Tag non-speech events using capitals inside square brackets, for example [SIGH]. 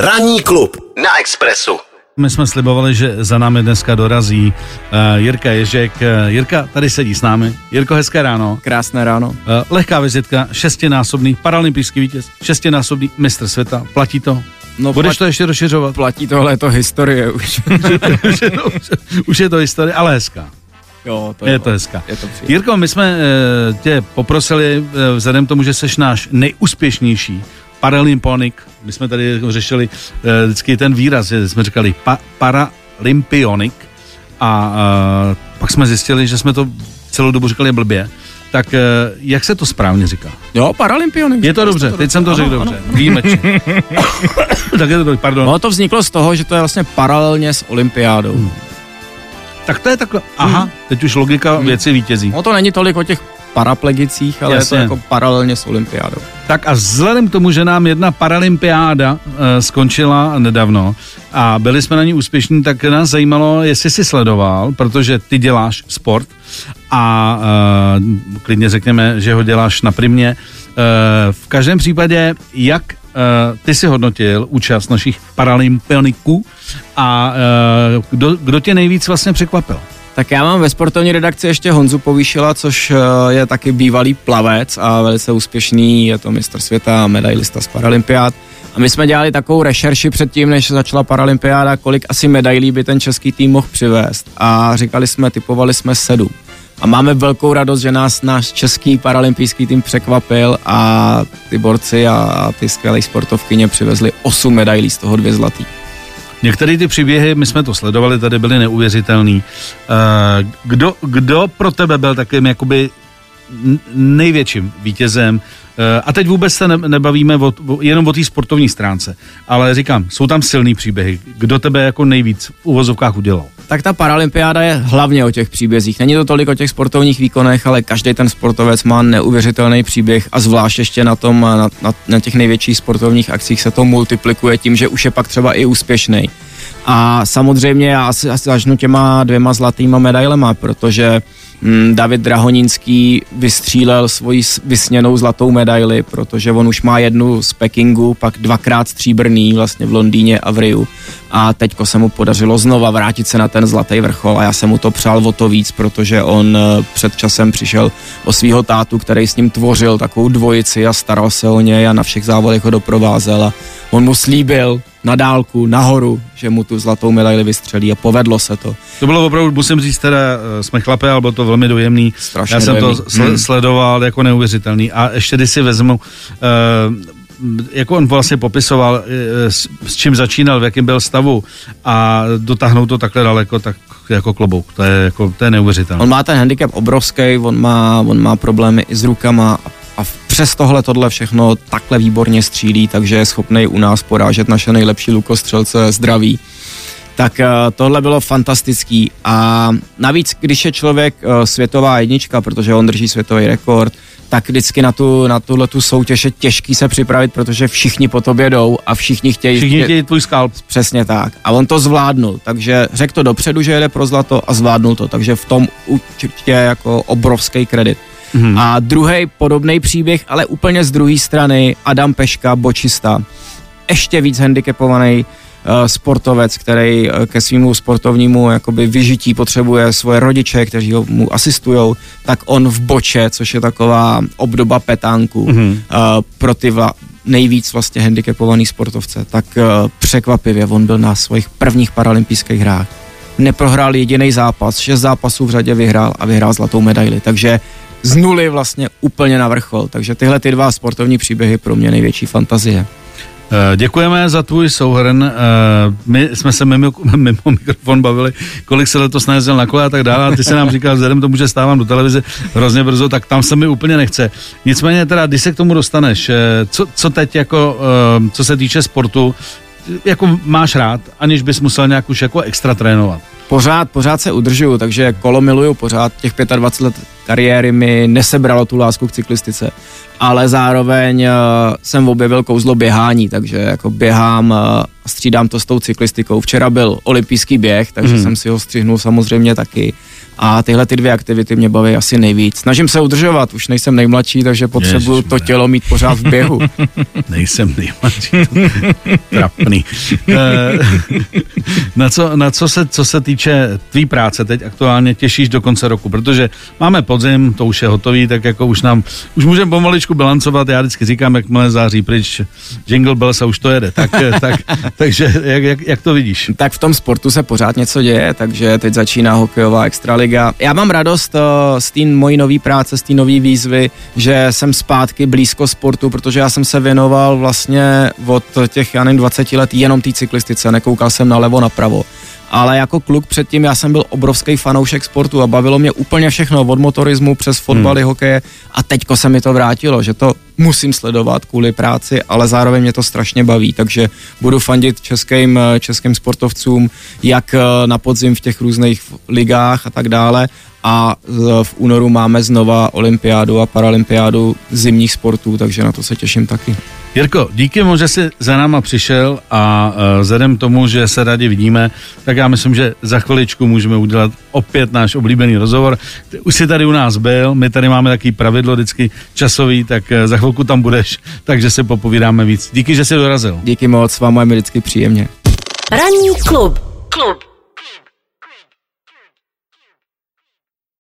Ranní klub na Expressu. My jsme slibovali, že za námi dneska dorazí uh, Jirka Ježek. Uh, Jirka tady sedí s námi. Jirko, hezké ráno. Krásné ráno. Uh, lehká vizitka, šestinásobný paralympijský vítěz, šestinásobný mistr světa. Platí to? No, Budeš plat, to ještě rozšiřovat? platí tohle, je to historie už. [LAUGHS] už, je to, už, už je to historie, ale hezká. jo, to Je to hezká. Je to příjemné. Jirko, my jsme uh, tě poprosili, uh, vzhledem k tomu, že jsi náš nejúspěšnější paralymponik, my jsme tady řešili uh, vždycky ten výraz, že jsme říkali pa, paralympionik a uh, pak jsme zjistili, že jsme to celou dobu říkali blbě. Tak uh, jak se to správně říká? Jo, paralympionik. Je to dobře, teď jsem to řekl dobře. Výjimečně. [LAUGHS] tak je to dobře, pardon. No to vzniklo z toho, že to je vlastně paralelně s olympiádou. Hmm. Tak to je takhle. Aha, teď už logika věci vítězí. No to není tolik o těch paraplegicích, ale Jasně. je to jako paralelně s olympiádou. Tak a vzhledem k tomu, že nám jedna paralympiáda uh, skončila nedávno a byli jsme na ní úspěšní, tak nás zajímalo, jestli jsi sledoval, protože ty děláš sport a uh, klidně řekněme, že ho děláš na primě. Uh, v každém případě, jak ty si hodnotil účast našich paralympioniků a uh, kdo, kdo tě nejvíc vlastně překvapil? Tak já mám ve sportovní redakci ještě Honzu Povýšila, což eh, je taky bývalý plavec a velice úspěšný, je to mistr světa medailista z Paralympiád. A my jsme dělali takovou rešerši předtím, než začala Paralympiáda, kolik asi medailí by ten český tým mohl přivést. A říkali jsme, typovali jsme sedm. A máme velkou radost, že nás náš český paralympijský tým překvapil a ty borci a ty skvělé sportovkyně přivezli osm medailí, z toho dvě zlatý. Některé ty příběhy, my jsme to sledovali, tady byly neuvěřitelný. Eh, Kdo, kdo pro tebe byl takovým jakoby největším vítězem? Eh, A teď vůbec se ne- nebavíme o, jenom o té sportovní stránce, ale říkám, jsou tam silný příběhy. Kdo tebe jako nejvíc v uvozovkách udělal? Tak ta paralympiáda je hlavně o těch příbězích. Není to tolik o těch sportovních výkonech, ale každý ten sportovec má neuvěřitelný příběh a zvlášť ještě na, tom, na, na, na těch největších sportovních akcích se to multiplikuje tím, že už je pak třeba i úspěšný. A samozřejmě já asi, asi začnu těma dvěma zlatýma medailema, protože David Drahoninský vystřílel svoji vysněnou zlatou medaili, protože on už má jednu z Pekingu, pak dvakrát stříbrný vlastně v Londýně a v Riu. A teďko se mu podařilo znova vrátit se na ten zlatý vrchol a já jsem mu to přál o to víc, protože on eh, před časem přišel o svého tátu, který s ním tvořil takovou dvojici a staral se o něj a na všech závodech ho doprovázel a on mu slíbil na dálku, nahoru, že mu tu zlatou medaili vystřelí a povedlo se to. To bylo opravdu, musím říct, teda eh, jsme chlapé, ale bylo to velmi dojemný. Strašně Já jsem dojemný. to sle- Hmm. sledoval jako neuvěřitelný. A ještě když si vezmu, uh, jako on vlastně popisoval, eh, s, s čím začínal, v jakém byl stavu a dotáhnout to takhle daleko, tak jako klobouk. To je, jako, to je neuvěřitelné. On má ten handicap obrovský, on má, on má problémy i s rukama a přes tohle tohle všechno takhle výborně střílí, takže je schopný u nás porážet naše nejlepší lukostřelce zdraví. Tak eh, tohle bylo fantastický a navíc, když je člověk eh, světová jednička, protože on drží světový rekord, tak vždycky na tu, na tuhle tu soutěž je těžký se připravit, protože všichni po tobě jdou a všichni chtějí Všichni chtějí tvůj skalp. Přesně tak. A on to zvládnul, takže řekl to dopředu, že jede pro zlato a zvládnul to, takže v tom určitě jako obrovský kredit. Mhm. A druhý podobný příběh, ale úplně z druhé strany, Adam Peška, bočista, ještě víc handicapovaný uh, sportovec, který uh, ke svýmu sportovnímu jakoby vyžití potřebuje svoje rodiče, kteří ho mu asistujou, tak on v boče, což je taková obdoba petánku, Mhm. uh, pro ty vla, nejvíc vlastně handicapovaný sportovce, tak uh, překvapivě on byl na svých prvních paralympijských hrách. Neprohrál jediný zápas, šest zápasů v řadě vyhrál a vyhrál zlatou medaili, takže z nuly vlastně úplně na vrchol. Takže tyhle ty dva sportovní příběhy pro mě největší fantazie. Eh, Děkujeme za tvůj souhrn. Eh, My jsme se mimo, [LAUGHS] mimo mikrofon bavili, kolik se letos najezdil na kole a tak dále. A ty se nám říkal, vzhledem tomu, že stávám do televize hrozně brzo, tak tam se mi úplně nechce. Nicméně teda, když se k tomu dostaneš, eh, co, co teď jako, co se týče sportu, jako máš rád, aniž bys musel nějak už jako extra trénovat. Pořád, pořád se udržuju, takže kolo miluju pořád. Těch 25 let kariéry mi nesebralo tu lásku k cyklistice, ale zároveň uh, jsem objevil kouzlo běhání, takže jako běhám a střídám to s tou cyklistikou. Včera byl olympijský běh, takže Mhm. jsem si ho střihnul samozřejmě taky. A tyhle ty dvě aktivity mě baví asi nejvíc. Snažím se udržovat, už nejsem nejmladší, takže potřebuju Ježiš, to tělo mít pořád v běhu. [LAUGHS] nejsem nejmladší, trapný. [LAUGHS] Eh, na co, na co se, co se týče tvý práce teď aktuálně těšíš do konce roku, protože máme podzim, to už je hotový, tak jako už nám, už můžeme pomaličku bilancovat, já vždycky říkám, jakmile září pryč, jingle bells a už to jede, tak, tak, [LAUGHS] takže jak, jak, jak to vidíš? Tak v tom sportu se pořád něco děje, takže teď začíná hokejová extraliga. Já mám radost uh, z té mojí nové práce, z té nové výzvy, že jsem zpátky blízko sportu, protože já jsem se věnoval vlastně od těch, já nevím, 20 let jenom té cyklistice, nekoukal jsem nalevo, napravo ale jako kluk předtím já jsem byl obrovský fanoušek sportu a bavilo mě úplně všechno od motorismu přes fotbaly, hmm. hokeje a teďko se mi to vrátilo, že to musím sledovat kvůli práci, ale zároveň mě to strašně baví, takže budu fandit českým, českým sportovcům, jak na podzim v těch různých ligách a tak dále a v únoru máme znova olympiádu a paralympiádu zimních sportů, takže na to se těším taky. Jirko, díky moc, že jsi za náma přišel a uh, vzhledem tomu, že se rádi vidíme, tak já myslím, že za chviličku můžeme udělat opět náš oblíbený rozhovor. Už jsi tady u nás byl, my tady máme takový pravidlo vždycky časový, tak uh, za chvilku tam budeš, [LAUGHS] takže se popovídáme víc. Díky, že jsi dorazil. Díky moc, s vámi je mi vždycky příjemně. Ranní klub. Klub.